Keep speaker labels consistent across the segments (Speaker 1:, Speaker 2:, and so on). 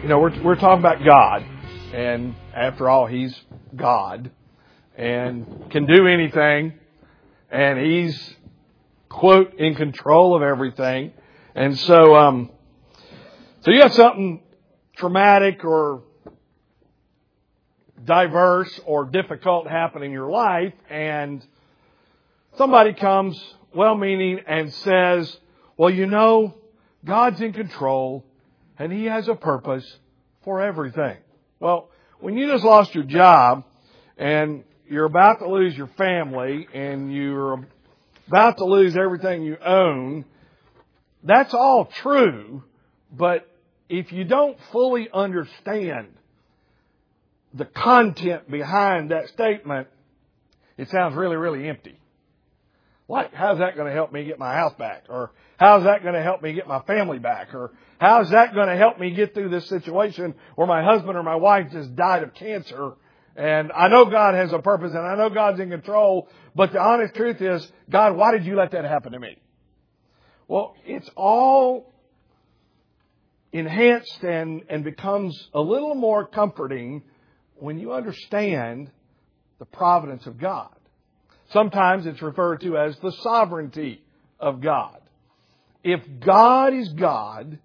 Speaker 1: You know, we're, we're talking about God, and after all, He's God and can do anything, and He's, quote, in control of everything. And so, um, so you have something traumatic or diverse or difficult happen in your life, and somebody comes well meaning and says, Well, you know, God's in control and He has a purpose for everything. Well, when you just lost your job and you're about to lose your family and you're about to lose everything you own, that's all true, but if you don't fully understand the content behind that statement, it sounds really, really empty. Like, how's that going to help me get my house back? Or how's that going to help me get my family back? Or how's that going to help me get through this situation where my husband or my wife just died of cancer? And I know God has a purpose and I know God's in control, but the honest truth is, God, why did you let that happen to me? Well, it's all enhanced and, and becomes a little more comforting when you understand the providence of God. Sometimes it's referred to as the sovereignty of God. If God is God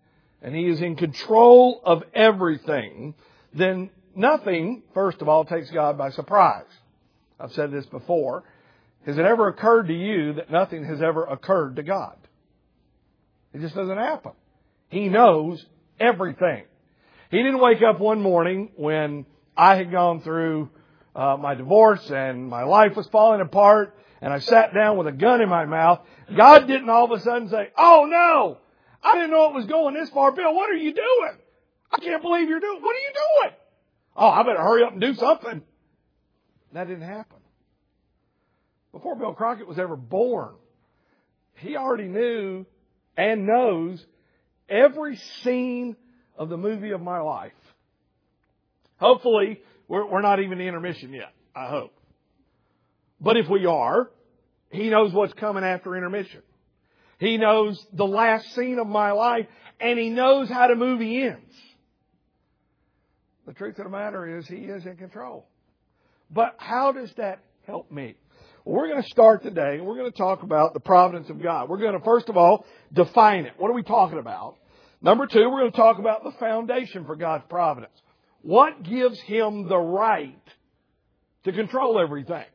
Speaker 1: and He is in control of everything, then nothing, first of all, takes God by surprise. I've said this before. Has it ever occurred to you that nothing has ever occurred to God? It just doesn't happen. He knows everything. He didn't wake up one morning when I had gone through uh, my divorce and my life was falling apart and I sat down with a gun in my mouth. God didn't all of a sudden say, Oh no, I didn't know it was going this far. Bill, what are you doing? I can't believe you're doing, what are you doing? Oh, I better hurry up and do something. That didn't happen. Before Bill Crockett was ever born, he already knew and knows every scene of the movie of my life. Hopefully, we're, we're not even in intermission yet. I hope. But if we are, He knows what's coming after intermission. He knows the last scene of my life, and He knows how the movie ends. The truth of the matter is, He is in control. But how does that help me? Well, we're going to start today, and we're going to talk about the providence of God. We're going to, first of all, define it. What are we talking about? Number two, we're going to talk about the foundation for God's providence. What gives him the right to control everything?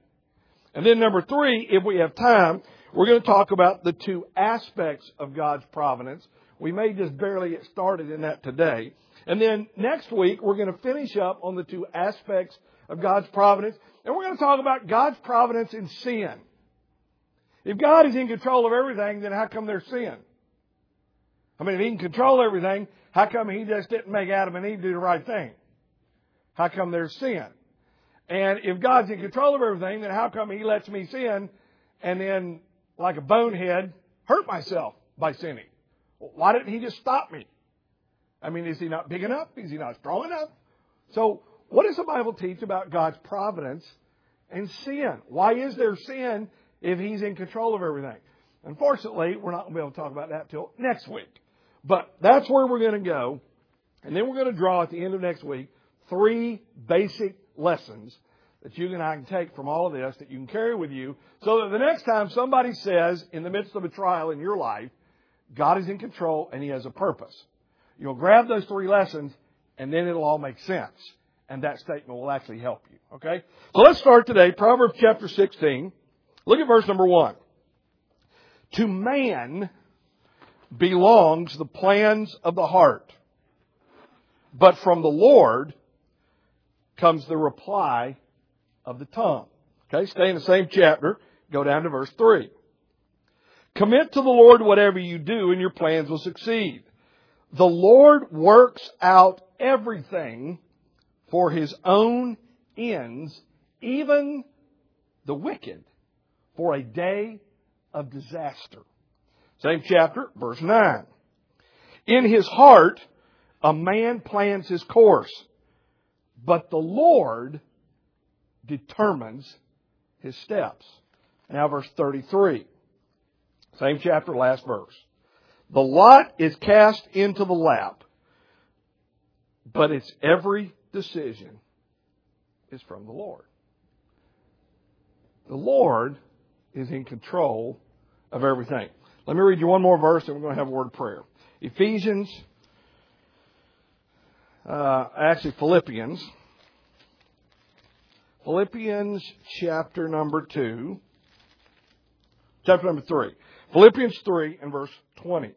Speaker 1: And then number three, if we have time, we're going to talk about the two aspects of God's providence. We may just barely get started in that today. And then next week, we're going to finish up on the two aspects of God's providence. And we're going to talk about God's providence in sin. If God is in control of everything, then how come there's sin? I mean, if He can control everything, how come He just didn't make Adam and Eve do the right thing? How come there's sin? And if God's in control of everything, then how come He lets me sin and then, like a bonehead, hurt myself by sinning? Why didn't He just stop me? I mean, is He not big enough? Is He not strong enough? So, what does the Bible teach about God's providence and sin? Why is there sin if He's in control of everything? Unfortunately, we're not going to be able to talk about that till next week. But that's where we're going to go. And then we're going to draw at the end of next week three basic lessons that you and I can take from all of this that you can carry with you so that the next time somebody says in the midst of a trial in your life, God is in control and He has a purpose. You'll grab those three lessons and then it'll all make sense. And that statement will actually help you. Okay? So let's start today. Proverbs chapter 16. Look at verse number 1. To man belongs the plans of the heart, but from the Lord comes the reply of the tongue. Okay, stay in the same chapter. Go down to verse 3. Commit to the Lord whatever you do and your plans will succeed. The Lord works out everything for his own ends, even the wicked, for a day of disaster. Same chapter, verse 9. In his heart, a man plans his course, but the Lord determines his steps. Now verse 33. Same chapter, last verse. The lot is cast into the lap, But its every decision is from the Lord. The Lord is in control of everything. Let me read you one more verse and we're going to have a word of prayer. Ephesians, uh, actually Philippians. Philippians chapter number 2. Chapter number 3. Philippians 3 and verse 20.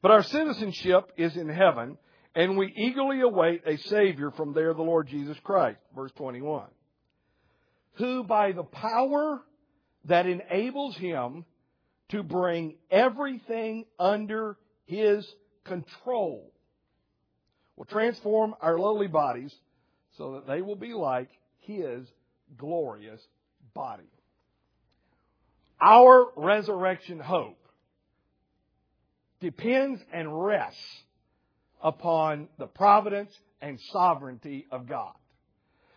Speaker 1: But our citizenship is in heaven, and we eagerly await a Savior from there, the Lord Jesus Christ. Verse 21. Who by the power that enables him to bring everything under his control will transform our lowly bodies so that they will be like his glorious body. Our resurrection hope depends and rests upon the providence and sovereignty of God.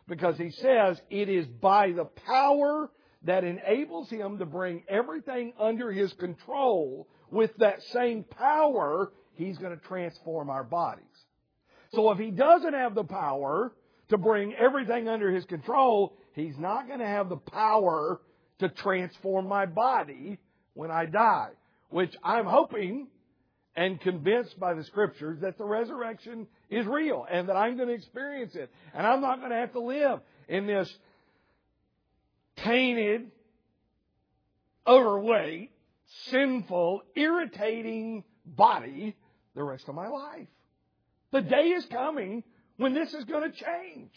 Speaker 1: Because he says it is by the power that enables him to bring everything under his control with that same power, he's going to transform our bodies. So if he doesn't have the power to bring everything under his control, he's not going to have the power to transform my body when I die. Which I'm hoping and convinced by the scriptures that the resurrection is real and that I'm going to experience it. And I'm not going to have to live in this tainted, overweight, sinful, irritating body the rest of my life. The day is coming when this is going to change.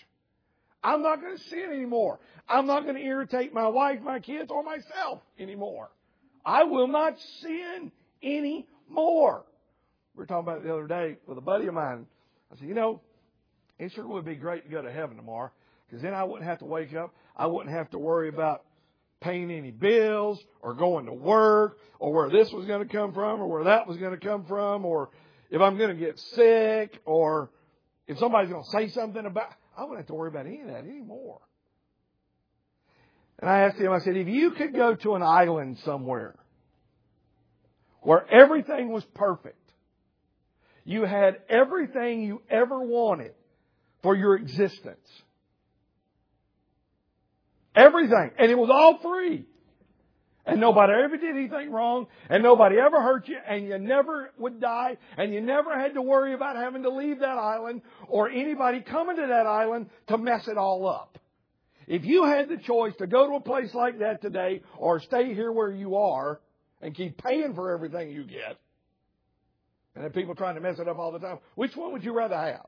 Speaker 1: I'm not going to sin anymore. I'm not going to irritate my wife, my kids, or myself anymore. I will not sin anymore. We were talking about it the other day with a buddy of mine. I said, you know, it sure would be great to go to heaven tomorrow because then I wouldn't have to wake up. I wouldn't have to worry about paying any bills or going to work or where this was going to come from or where that was going to come from or if I'm going to get sick or if somebody's going to say something about, I wouldn't have to worry about any of that anymore. And I asked him, I said, if you could go to an island somewhere where everything was perfect, you had everything you ever wanted for your existence. Everything. And it was all free. And nobody ever did anything wrong, and nobody ever hurt you, and you never would die, and you never had to worry about having to leave that island or anybody coming to that island to mess it all up. If you had the choice to go to a place like that today or stay here where you are and keep paying for everything you get, and have people trying to mess it up all the time, which one would you rather have?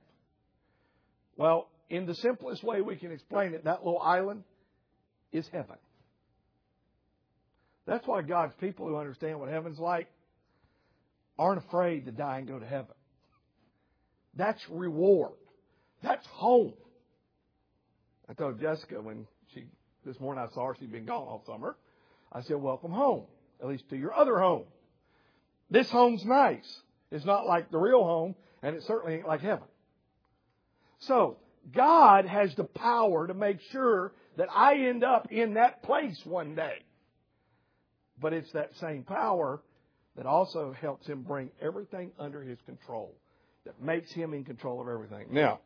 Speaker 1: Well, in the simplest way we can explain it, that little island is heaven. That's why God's people who understand what heaven's like aren't afraid to die and go to heaven. That's reward. That's home. I told Jessica when she this morning I saw her, she'd been gone all summer. I said, Welcome home, at least to your other home. This home's nice. It's not like the real home, and it certainly ain't like heaven. So, God has the power to make sure that I end up in that place one day. But it's that same power that also helps him bring everything under his control, that makes him in control of everything. Now,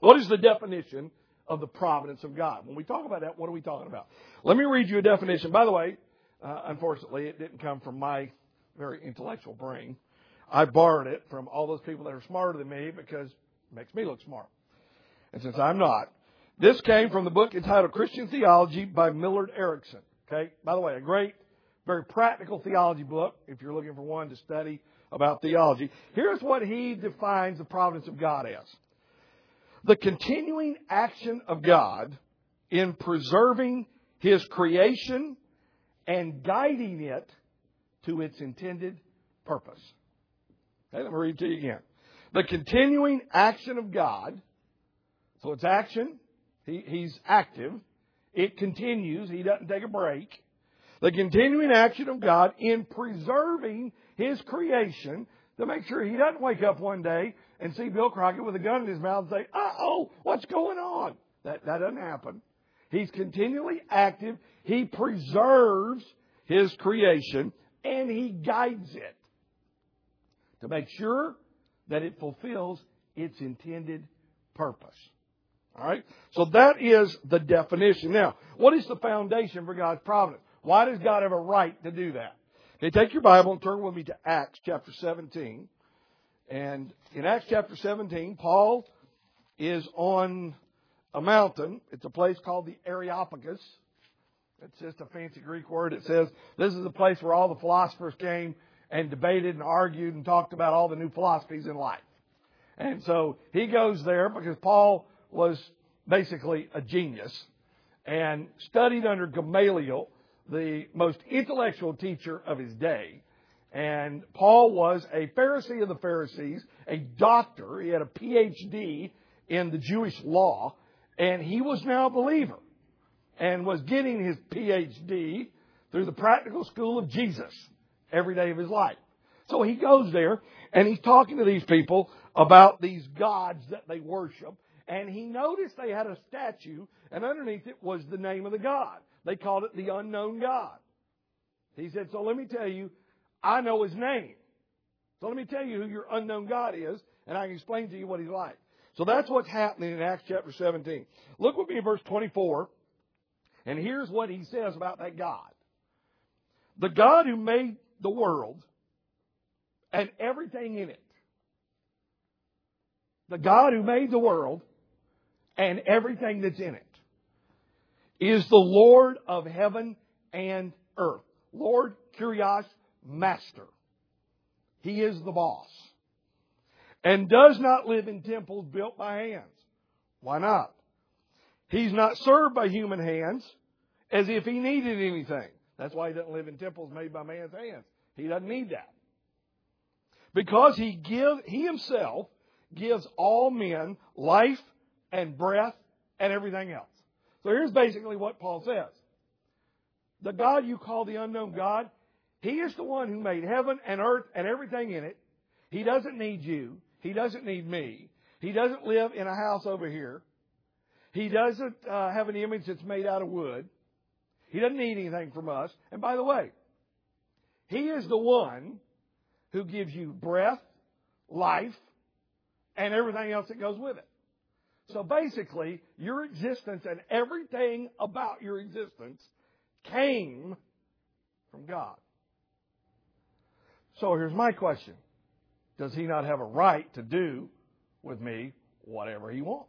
Speaker 1: what is the definition of the providence of God? When we talk about that, what are we talking about? Let me read you a definition. By the way, uh, unfortunately, it didn't come from my very intellectual brain. I borrowed it from all those people that are smarter than me because it makes me look smart. And since I'm not, this came from the book entitled Christian Theology by Millard Erickson. Okay? By the way, a great very practical theology book, if you're looking for one to study about theology. Here's what he defines the providence of God as the continuing action of God in preserving his creation and guiding it to its intended purpose. Okay, let me read it to you again. The continuing action of God, so it's action, he, he's active, it continues, he doesn't take a break the continuing action of God in preserving His creation to make sure He doesn't wake up one day and see Bill Crockett with a gun in his mouth and say, uh oh, what's going on? That, that doesn't happen. He's continually active. He preserves His creation and He guides it to make sure that it fulfills its intended purpose. All right? So that is the definition. Now, what is the foundation for God's providence? Why does God have a right to do that? Okay, take your Bible and turn with me to Acts chapter 17. And in Acts chapter 17, Paul is on a mountain. It's a place called the Areopagus. It's just a fancy Greek word. It says this is the place where all the philosophers came and debated and argued and talked about all the new philosophies in life. And so he goes there because Paul was basically a genius and studied under Gamaliel, the most intellectual teacher of his day. And Paul was a Pharisee of the Pharisees, a doctor. He had a PhD in the Jewish law, and he was now a believer and was getting his PhD through the practical school of Jesus every day of his life. So he goes there and he's talking to these people about these gods that they worship. And he noticed they had a statue and underneath it was the name of the God. They called it the unknown God. He said, so let me tell you, I know his name. So let me tell you who your unknown God is and I can explain to you what he's like. So that's what's happening in Acts chapter 17. Look with me in verse 24. And here's what he says about that God. The God who made the world and everything in it. The God who made the world and everything that's in it is the Lord of heaven and earth. Lord, Kyrios, Master. He is the boss. And does not live in temples built by hands. Why not? He's not served by human hands as if he needed anything. That's why he doesn't live in temples made by man's hands. He doesn't need that. Because he give, he himself gives all men life and breath and everything else. So here's basically what Paul says. The God you call the unknown God, He is the one who made heaven and earth and everything in it. He doesn't need you. He doesn't need me. He doesn't live in a house over here. He doesn't uh, have an image that's made out of wood. He doesn't need anything from us. And by the way, He is the one who gives you breath, life, and everything else that goes with it. So basically, your existence and everything about your existence came from God. So here's my question. Does he not have a right to do with me whatever he wants?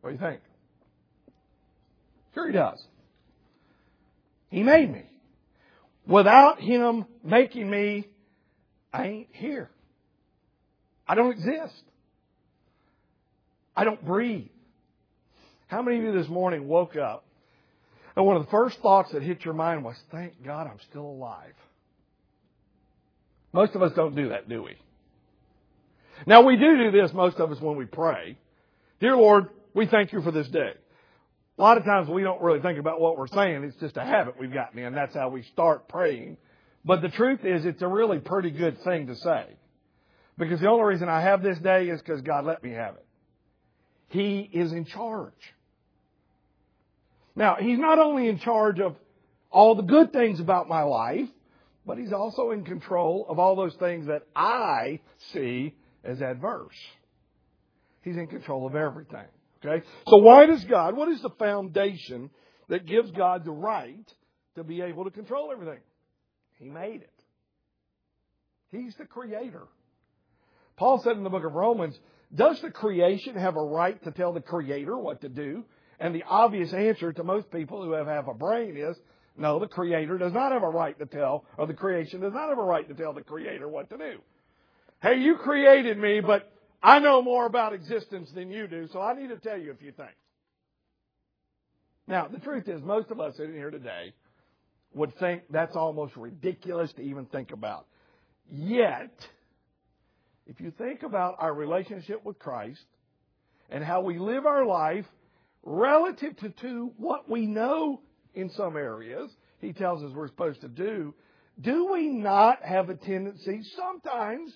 Speaker 1: What do you think? Sure he does. He made me. Without him making me, I ain't here. I don't exist. I don't breathe. How many of you this morning woke up and one of the first thoughts that hit your mind was, thank God I'm still alive? Most of us don't do that, do we? Now we do do this, most of us, when we pray. Dear Lord, we thank you for this day. A lot of times we don't really think about what we're saying. It's just a habit we've gotten in. That's how we start praying. But the truth is, it's a really pretty good thing to say. Because the only reason I have this day is because God let me have it. He is in charge. Now, He's not only in charge of all the good things about my life, but He's also in control of all those things that I see as adverse. He's in control of everything. Okay? So why does God, what is the foundation that gives God the right to be able to control everything? He made it. He's the creator. Paul said in the book of Romans, does the creation have a right to tell the creator what to do? And the obvious answer to most people who have, have a brain is, no, the creator does not have a right to tell, or the creation does not have a right to tell the creator what to do. Hey, you created me, but I know more about existence than you do, so I need to tell you a few things. Now, the truth is, most of us sitting here today would think that's almost ridiculous to even think about. Yet, if you think about our relationship with Christ and how we live our life relative to, to what we know in some areas, he tells us we're supposed to do, do we not have a tendency sometimes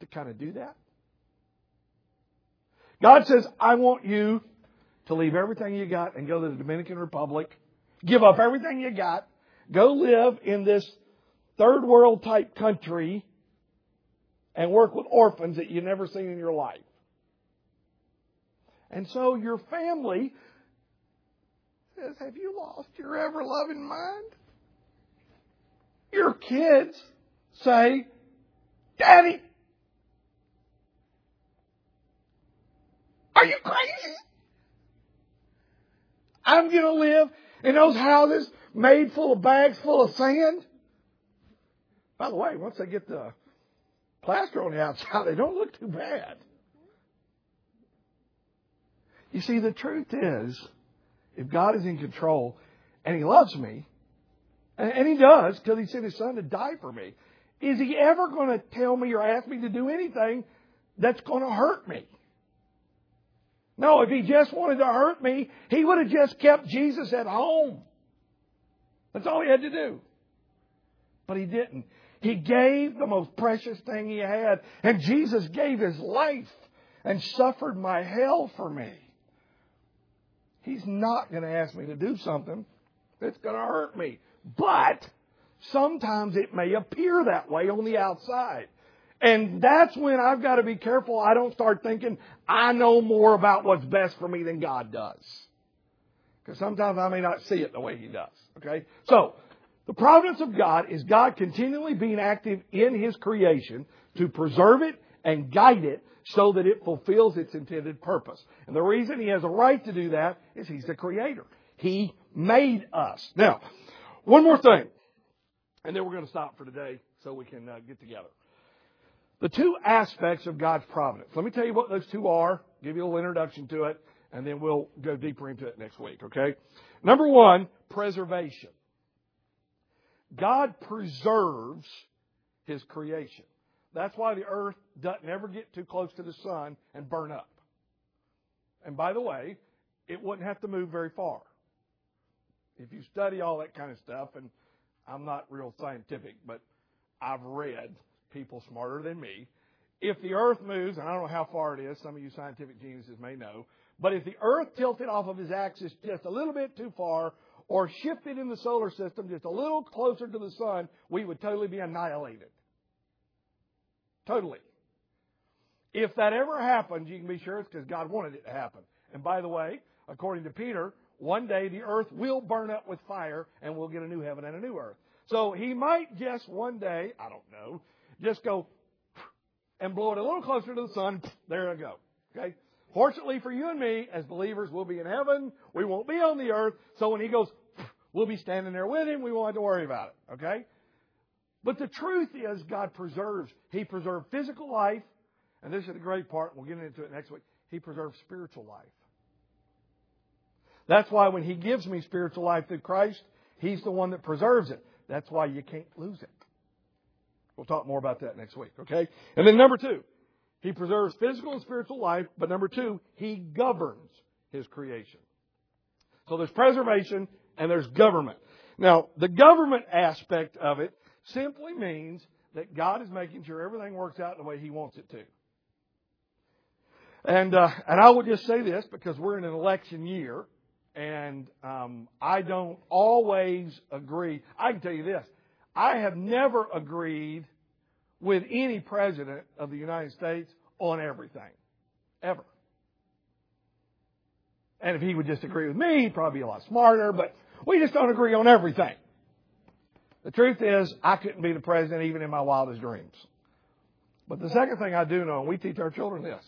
Speaker 1: to kind of do that? God says, I want you to leave everything you got and go to the Dominican Republic, give up everything you got, go live in this third world type country, and work with orphans that you've never seen in your life. And so your family says, Have you lost your ever loving mind? Your kids say, Daddy, are you crazy? I'm going to live in those houses made full of bags full of sand. By the way, once they get the plaster on the outside, they don't look too bad. You see, the truth is, if God is in control and He loves me, and He does because He sent His Son to die for me, is He ever going to tell me or ask me to do anything that's going to hurt me? No, if He just wanted to hurt me, He would have just kept Jesus at home. That's all He had to do. But He didn't. He gave the most precious thing He had, and Jesus gave His life and suffered my hell for me. He's not going to ask me to do something that's going to hurt me. But sometimes it may appear that way on the outside. And that's when I've got to be careful I don't start thinking I know more about what's best for me than God does. Because sometimes I may not see it the way He does. Okay? So, the providence of God is God continually being active in His creation to preserve it and guide it so that it fulfills its intended purpose. And the reason he has a right to do that is he's the creator. He made us. Now, one more thing, and then we're going to stop for today so we can uh, get together. The two aspects of God's providence. Let me tell you what those two are, give you a little introduction to it, and then we'll go deeper into it next week, okay? Number one, preservation. God preserves His creation. That's why the earth doesn't ever get too close to the sun and burn up. And by the way, it wouldn't have to move very far. If you study all that kind of stuff, and I'm not real scientific, but I've read people smarter than me. If the earth moves, and I don't know how far it is, some of you scientific geniuses may know, but if the earth tilted off of its axis just a little bit too far, or shifted in the solar system just a little closer to the sun, we would totally be annihilated. Totally. If that ever happens, you can be sure it's because God wanted it to happen. And by the way, according to Peter, one day the earth will burn up with fire and we'll get a new heaven and a new earth. So he might just one day, I don't know, just go and blow it a little closer to the sun. There you go. Okay? Fortunately for you and me, as believers, we'll be in heaven. We won't be on the earth. So when he goes, we'll be standing there with him. We won't have to worry about it. Okay? But the truth is, God preserves. He preserved physical life, and this is the great part. We'll get into it next week. He preserves spiritual life. That's why when He gives me spiritual life through Christ, He's the one that preserves it. That's why you can't lose it. We'll talk more about that next week, okay? And then number two, He preserves physical and spiritual life, but number two, He governs His creation. So there's preservation and there's government. Now, the government aspect of it simply means that God is making sure everything works out the way He wants it to. And uh, and I would just say this because we're in an election year, and um, I don't always agree. I can tell you this: I have never agreed with any president of the United States on everything, ever. And if he would just agree with me, he'd probably be a lot smarter. But we just don't agree on everything. The truth is, I couldn't be the president even in my wildest dreams. But the second thing I do know, and we teach our children this,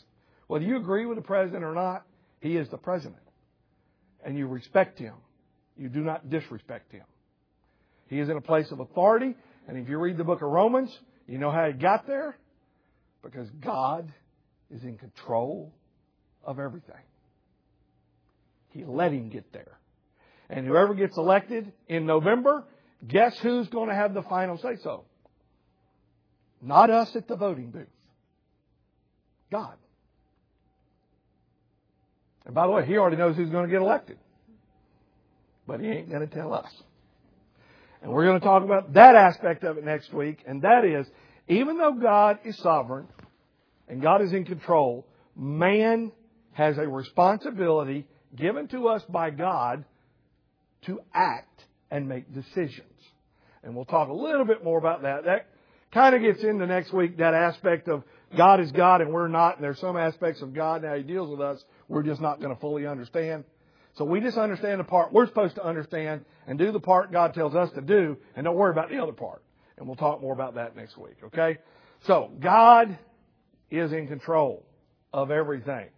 Speaker 1: whether you agree with the president or not, he is the president. And you respect him. You do not disrespect him. He is in a place of authority, and if you read the book of Romans, you know how he got there? Because God is in control of everything. He let him get there. And whoever gets elected in November Guess who's going to have the final say so? Not us at the voting booth. God. And by the way, he already knows who's going to get elected. But he ain't going to tell us. And we're going to talk about that aspect of it next week, and that is, even though God is sovereign and God is in control, man has a responsibility given to us by God to act and make decisions. And we'll talk a little bit more about that. That kind of gets into next week that aspect of God is God and we're not, and there's some aspects of God and how He deals with us we're just not going to fully understand. So we just understand the part we're supposed to understand and do the part God tells us to do and don't worry about the other part. And we'll talk more about that next week, okay? So God is in control of everything.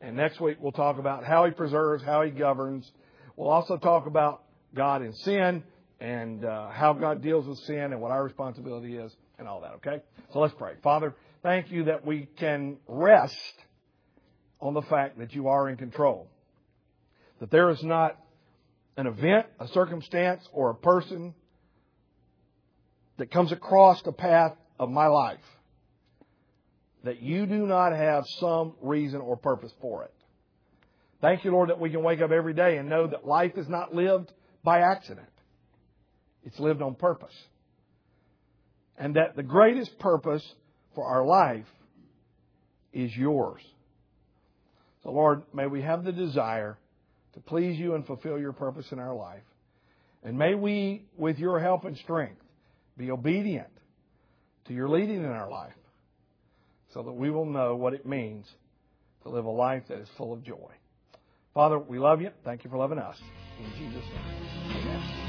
Speaker 1: And next week we'll talk about how He preserves, how He governs. We'll also talk about God and sin and uh, how God deals with sin and what our responsibility is and all that, okay? So let's pray. Father, thank you that we can rest on the fact that you are in control. That there is not an event, a circumstance, or a person that comes across the path of my life that you do not have some reason or purpose for it. Thank you, Lord, that we can wake up every day and know that life is not lived by accident. It's lived on purpose. And that the greatest purpose for our life is yours. So, Lord, may we have the desire to please you and fulfill your purpose in our life. And may we, with your help and strength, be obedient to your leading in our life so that we will know what it means to live a life that is full of joy. Father, we love you. Thank you for loving us. In Jesus' name.